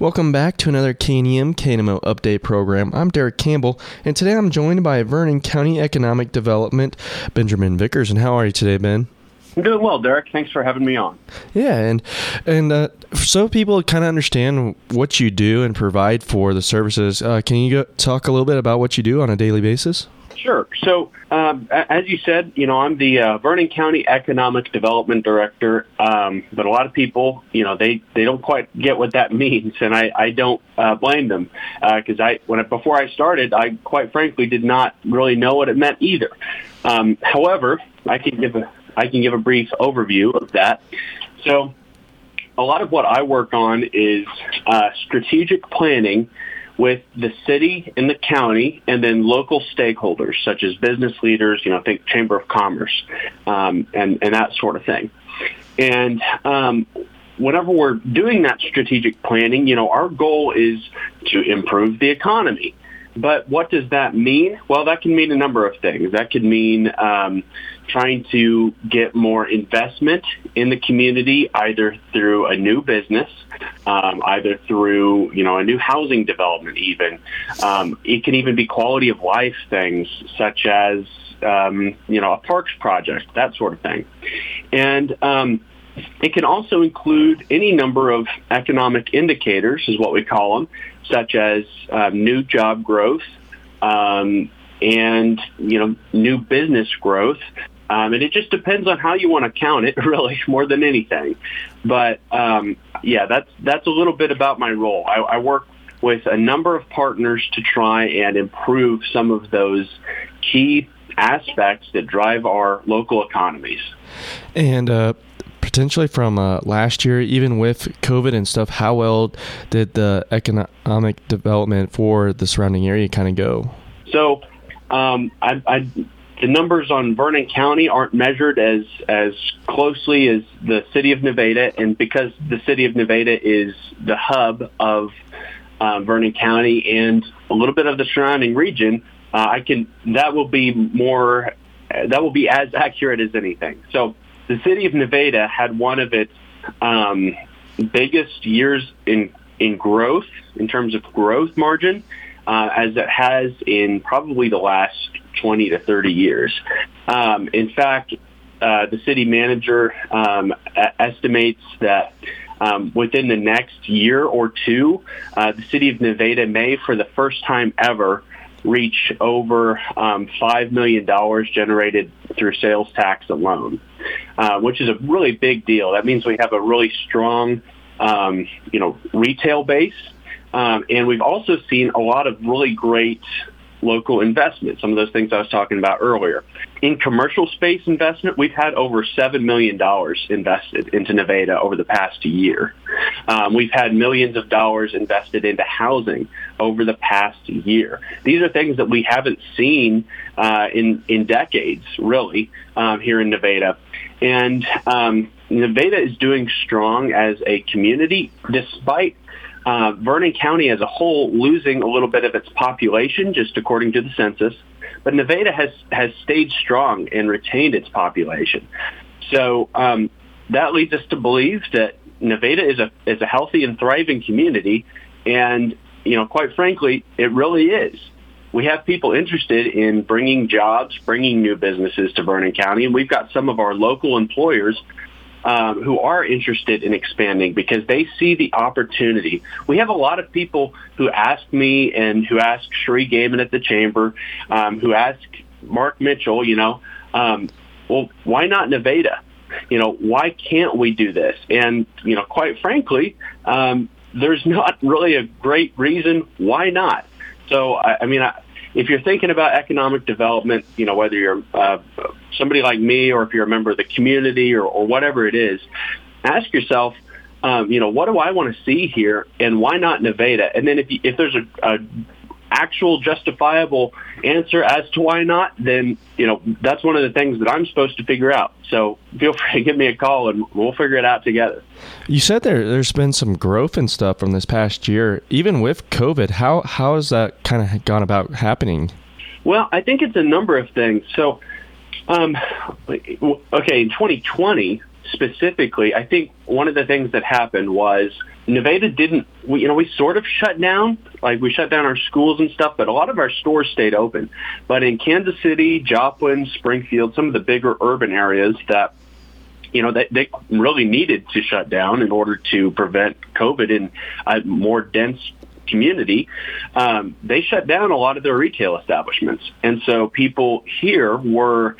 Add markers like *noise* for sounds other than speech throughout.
Welcome back to another KNEM KNMO update program. I'm Derek Campbell, and today I'm joined by Vernon County Economic Development, Benjamin Vickers. And how are you today, Ben? I'm doing well, Derek. Thanks for having me on. Yeah, and and uh, so people kind of understand what you do and provide for the services. Uh, can you go, talk a little bit about what you do on a daily basis? Sure. So, um, as you said, you know, I'm the uh, Vernon County Economic Development Director. Um, but a lot of people, you know, they, they don't quite get what that *laughs* means, and I, I don't uh, blame them because uh, I when I, before I started, I quite frankly did not really know what it meant either. Um, however, I can give a I can give a brief overview of that. So, a lot of what I work on is uh, strategic planning with the city and the county and then local stakeholders such as business leaders, you know, think Chamber of Commerce um, and, and that sort of thing. And um, whenever we're doing that strategic planning, you know, our goal is to improve the economy. But what does that mean? Well, that can mean a number of things. That could mean um, trying to get more investment in the community, either through a new business, um, either through you know a new housing development. Even um, it can even be quality of life things such as um, you know a parks project, that sort of thing, and um, it can also include any number of economic indicators, is what we call them, such as um, new job growth um, and you know new business growth. Um, and it just depends on how you want to count it, *laughs* really, more than anything. But um, yeah, that's that's a little bit about my role. I, I work with a number of partners to try and improve some of those key aspects that drive our local economies. And uh, potentially from uh, last year, even with COVID and stuff, how well did the economic development for the surrounding area kind of go? So, um, I, I, the numbers on Vernon County aren't measured as as closely as the city of Nevada, and because the city of Nevada is the hub of uh, Vernon County and a little bit of the surrounding region, uh, I can that will be more that will be as *laughs* accurate as anything. So the city of Nevada had one of its um, biggest years in in growth in terms of growth margin uh, as it has in probably the last 20 to 30 years. Um, in fact, uh, the city manager um, estimates that um, within the next year or two, uh, the city of Nevada may, for the first time ever, reach over um, $5 million generated through sales tax alone, uh, which is a really big deal. That means we have a really strong, um, you know, retail base. Um, and we've also seen a lot of really great local investment, some of those things I was talking about earlier. In commercial space investment, we've had over $7 million invested into Nevada over the past year. Um, we've had millions of dollars invested into housing over the past year. These are things that we haven't seen uh, in, in decades, really, um, here in Nevada. And um, Nevada is doing strong as a community despite uh, Vernon County as a whole losing a little bit of its population, just according to the census. But Nevada has, has stayed strong and retained its population. So um, that leads us to believe that Nevada is a, is a healthy and thriving community. And, you know, quite frankly, it really is. We have people interested in bringing jobs, bringing new businesses to Vernon County, and we've got some of our local employers um, who are interested in expanding because they see the opportunity. We have a lot of people who ask me and who ask Sheree Gaiman at the chamber, um, who ask Mark Mitchell, you know, um, well, why not Nevada? You know, why can't we do this? And, you know, quite frankly, um, there's not really a great reason why not. So, I, I mean, I, if you're thinking about economic development, you know, whether you're uh, somebody like me or if you're a member of the community or, or whatever it is, ask yourself, um, you know, what do I want to see here and why not Nevada? And then if, you, if there's a, a actual justifiable answer as to why not, then you know that's one of the things that I'm supposed to figure out. So feel *laughs* free to give me a call and we'll figure it out together. You said there there's been some growth and stuff from this past year, even with COVID. How how has that kind of gone about happening? Well, I think it's a number of things. So, um, okay, in 2020, specifically, I think one of the things that happened was Nevada didn't, we, you know, we sort of shut down, like we shut down our schools and stuff, but a lot of our stores stayed open. But in Kansas City, Joplin, Springfield, some of the bigger urban areas that you know, they, they really needed to shut down in order to prevent COVID in a more dense community, um, they shut down a lot of their retail establishments. And so people here were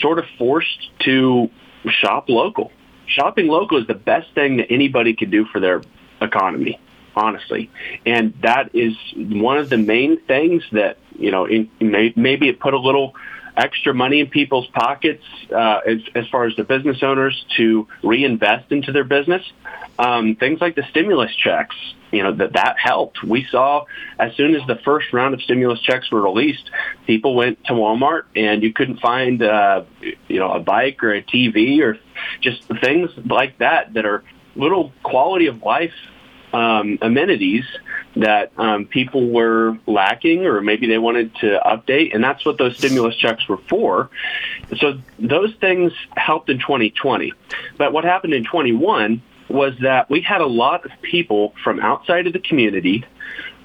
sort of forced to shop local. Shopping local is the best thing that anybody could do for their economy, honestly. And that is one of the main things that, you know, in, maybe it put a little extra money in people's pockets uh, as, as far as the business owners to reinvest into their business. Um, things like the stimulus checks, you know, that that helped. We saw as soon as the first round of stimulus checks were released, people went to Walmart and you couldn't find, uh, you know, a bike or a TV or just things like that that are little quality of life um, amenities that um, people were lacking or maybe they wanted to update, and that's what those stimulus checks were for. So those things helped in 2020. But what happened in 21 was that we had a lot of people from outside of the community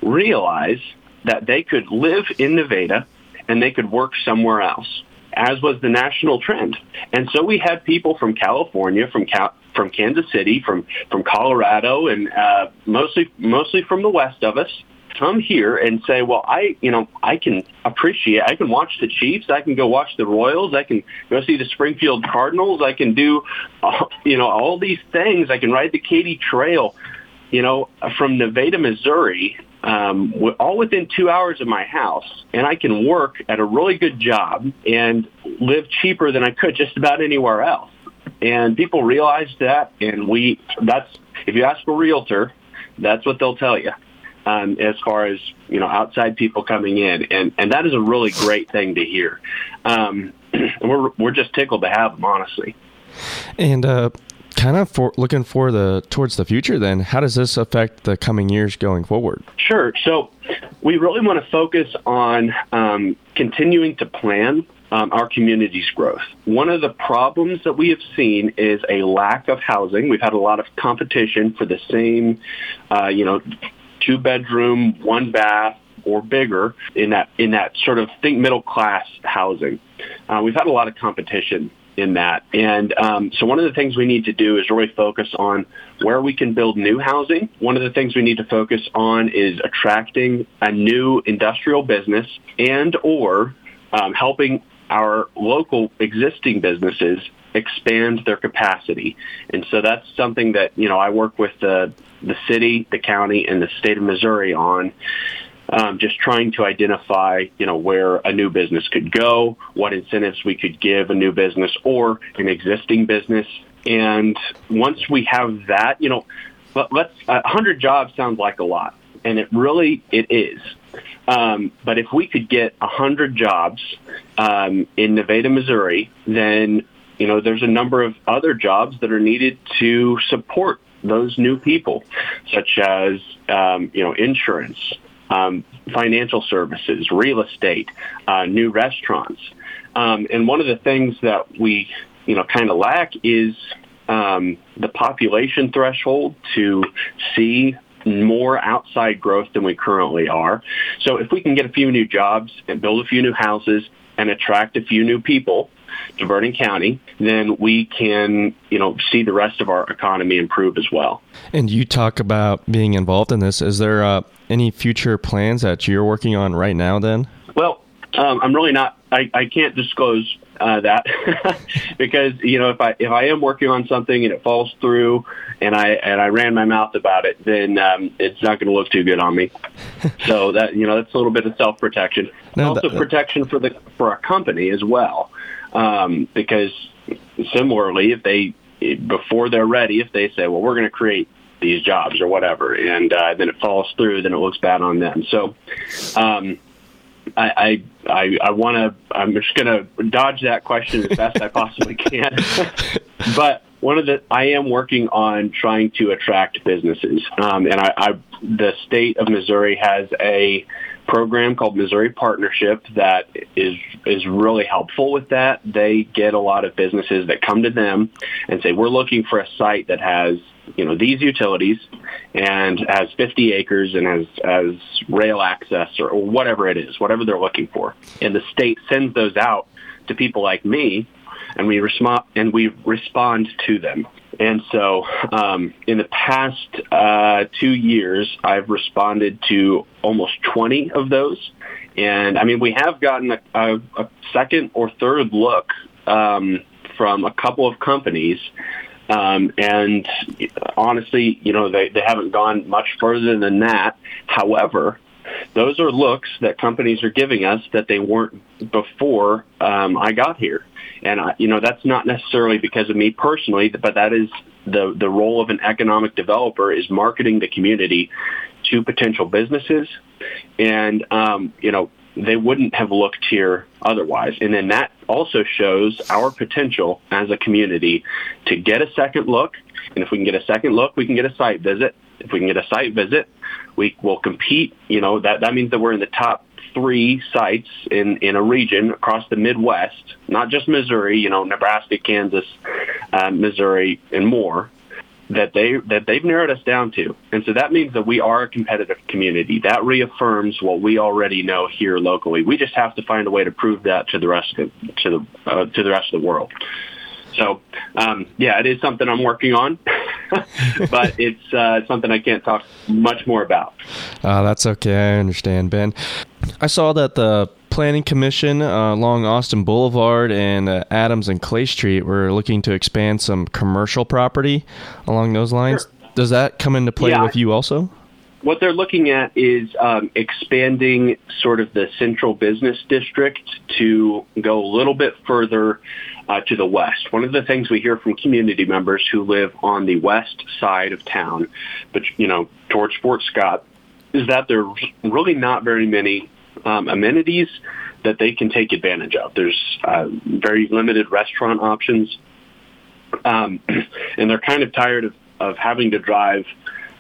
realize that they could live in Nevada and they could work somewhere else as was the national trend. And so we had people from California, from Cal- from Kansas City, from from Colorado, and uh, mostly mostly from the west of us come here and say, well, I, you know, I can appreciate, I can watch the Chiefs, I can go watch the Royals, I can go see the Springfield Cardinals, I can do, uh, you know, all these things. I can ride the Katy Trail, you know, from Nevada, Missouri, um, all within two hours of my house, and I can work at a really good job and live cheaper than I could just about anywhere else and people realize that, and we that's if you ask a realtor, that's what they'll tell you. Um, as far as you know, outside people coming in, and and that is a really great thing to hear. Um, *clears throat* we're we're just tickled to have them, honestly. And uh, kind of for looking for the towards the future, then how does this affect the coming years going forward? Sure. So we really want to focus on um, continuing to plan um, our community's growth. One of the problems that we have seen is a lack of housing. We've had a lot of competition for the same, uh, you know, two bedroom, one bath or bigger in that in that sort of think middle class housing. Uh, we've had a lot of competition in that, and um, so one of the things we need to do is really focus on where we can build new housing. One of the things we need to focus on is attracting a new industrial business and or um, helping our local existing businesses expand their capacity. And so that's something that, you know, I work with the, the city, the county, and the state of Missouri on. Um, just trying to identify, you know, where a new business could go, what incentives we could give a new business or an existing business. And once we have that, you know, let, let's, a hundred jobs sounds like a lot. And it really, it is. Um, but if we could get 100 jobs um, in Nevada, Missouri, then you know there's a number of other jobs that are needed to support those new people, such as um, you know insurance, um, financial services, real estate, uh, new restaurants. Um, and one of the things that we you know kind of lack is um, the population threshold to see more outside growth than we currently are. So if we can get a few new jobs and build a few new houses and attract a few new people to Vernon County, then we can, you know, see the rest of our economy improve as well. And you talk about being involved in this. Is there uh, any future plans that you're working on right now then? Well, um, I'm really not. I, I can't disclose uh, that *laughs* because you know if I if I am working on something and it falls through and I and I ran my mouth about it, then um, it's not going to look too good on me. so *laughs* that you know that's a little bit of self protection. No, also that, protection for the for a company as well, um, because similarly, if they before they're ready, if they say, well, we're going to create these jobs or whatever, and uh, then it falls through, then it looks bad on them. So. Um, I I I, I want to. I'm just going to dodge that question as best I possibly can. *laughs* but one of the I am working on trying to attract businesses, um, and I, I the state of Missouri has a program called Missouri Partnership that is is really helpful with that. They get a lot of businesses that come to them and say, "We're looking for a site that has you know these utilities and has 50 acres and has has rail access or, or whatever it is, whatever they're looking for." And the state sends those out to people like me, and we respond and we respond to them. And so, um, in the past uh, two years, I've responded to almost 20 of those. And I mean, we have gotten a, a, a second or third look um, from a couple of companies. Um, and honestly, you know, they, they haven't gone much further than that. However, those are looks that companies are giving us that they weren't before um, I got here. And I, you know that's not necessarily because of me personally, but that is the the role of an economic developer is marketing the community to potential businesses, and um, you know they wouldn't have looked here otherwise. And then that also shows our potential as a community to get a second look. And if we can get a second look, we can get a site visit. If we can get a site visit, we will compete. You know that that means that we're in the top three sites in, in a region across the Midwest, not just Missouri, you know, Nebraska, Kansas, uh, Missouri, and more, that they that they've narrowed us down to. And so that means that we are a competitive community. That reaffirms what we already know here locally. We just have to find a way to prove that to the rest of to the uh, to the rest of the world. So, um, yeah, it is something I'm working on, *laughs* *laughs* but it's uh, something I can't talk much more about. Uh, that's okay. I understand, Ben. I saw that the Planning Commission uh, along Austin Boulevard and uh, Adams and Clay Street were looking to expand some commercial property along those lines. Sure. Does that come into play yeah. with you also? What they're looking at is um, expanding sort of the central business district to go a little bit further uh, to the west. One of the things we hear from community members who live on the west side of town, but you know, towards Fort Scott, is that there's really not very many um, amenities that they can take advantage of. There's uh, very limited restaurant options, um, *clears throat* and they're kind of tired of, of having to drive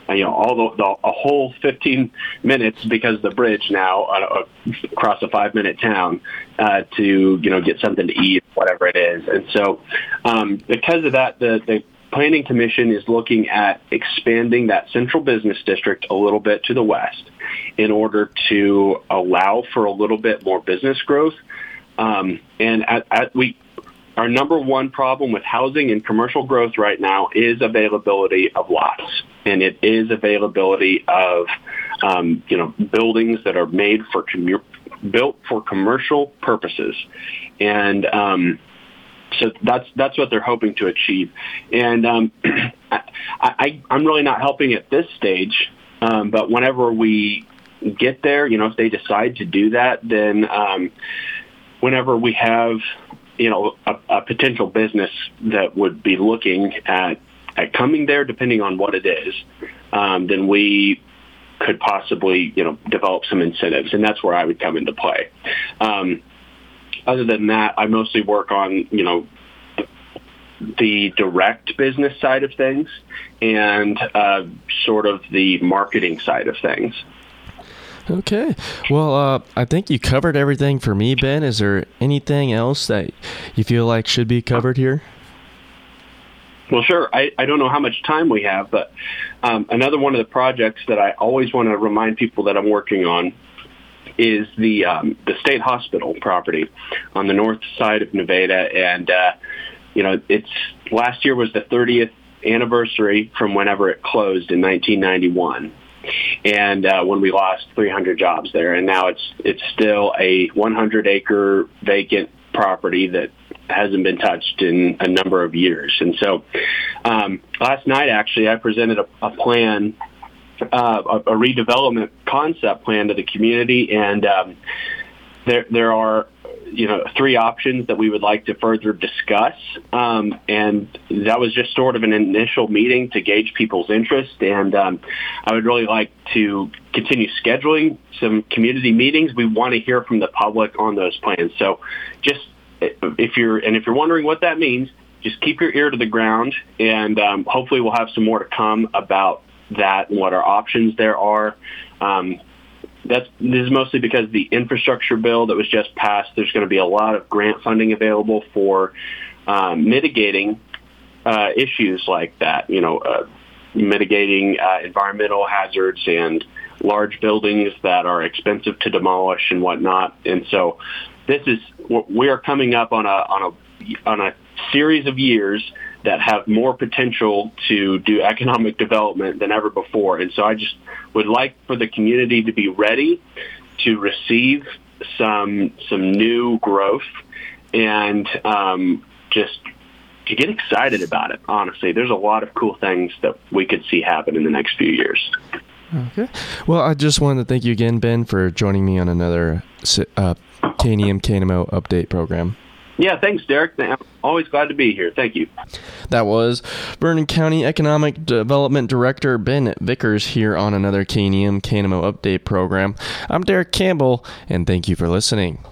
you know, all the, the a whole 15 minutes because the bridge now uh, across a five minute town uh, to you know get something to eat, whatever it is. And so, um, because of that, the the Planning Commission is looking at expanding that central business district a little bit to the west in order to allow for a little bit more business growth. Um, and at, at we our number one problem with housing and commercial growth right now is availability of lots, and it is availability of um, you know buildings that are made for commu- built for commercial purposes, and um, so that's that's what they're hoping to achieve. And um, *clears throat* I, I, I'm really not helping at this stage, um, but whenever we get there, you know, if they decide to do that, then um, whenever we have you know, a, a potential business that would be looking at, at coming there, depending on what it is, um, then we could possibly, you know, develop some incentives, and that's where I would come into play. Um, other than that, I mostly work on, you know, the direct business side of things and uh, sort of the marketing side of things. Okay. Well, uh, I think you covered everything for me, Ben. Is there anything else that you feel like should be covered here? Well, sure. I, I don't know how much time we have, but um, another one of the projects that I always want to remind people that I'm working on is the um, the state hospital property on the north side of Nevada, and uh, you know, it's last year was the 30th anniversary from whenever it closed in 1991 and uh, when we lost 300 jobs there, and now it's it's still a 100 acre vacant property that hasn't been touched in a number of years. And so um, last night, actually, I presented a, a plan, uh, a, a, redevelopment concept plan to the community, and um, there there are you know three options that we would like to further discuss. Um, and that was just sort of an initial meeting to gauge people's interest. And um, i would really like to continue scheduling some community meetings. We want to hear from the public on those plans. So just if you're and if you're wondering what that means just keep your ear to the ground and um, hopefully we'll have some more to come about that and what our options there are um, that's this is mostly because the infrastructure bill that was just passed. There's going to be a lot of grant funding available for um, mitigating uh, issues like that. You know, uh, mitigating uh, environmental hazards and large buildings that are expensive to demolish and whatnot. And so, this is we are coming up on a on a on a series of years that have more potential to do economic development than ever before. And so I just would like for the community to be ready to receive some some new growth and um, just to get excited about it. Honestly, there's a lot of cool things that we could see happen in the next few years. Okay. Well, I just wanted to thank you again, Ben, for joining me on another uh, KNEM KNMO update program. Yeah, thanks, Derek. I'm always glad to be here. Thank you. That was Vernon County Economic Development Director Ben Vickers here on another KNEM KNMO update program. I'm Derek Campbell, and thank you for listening.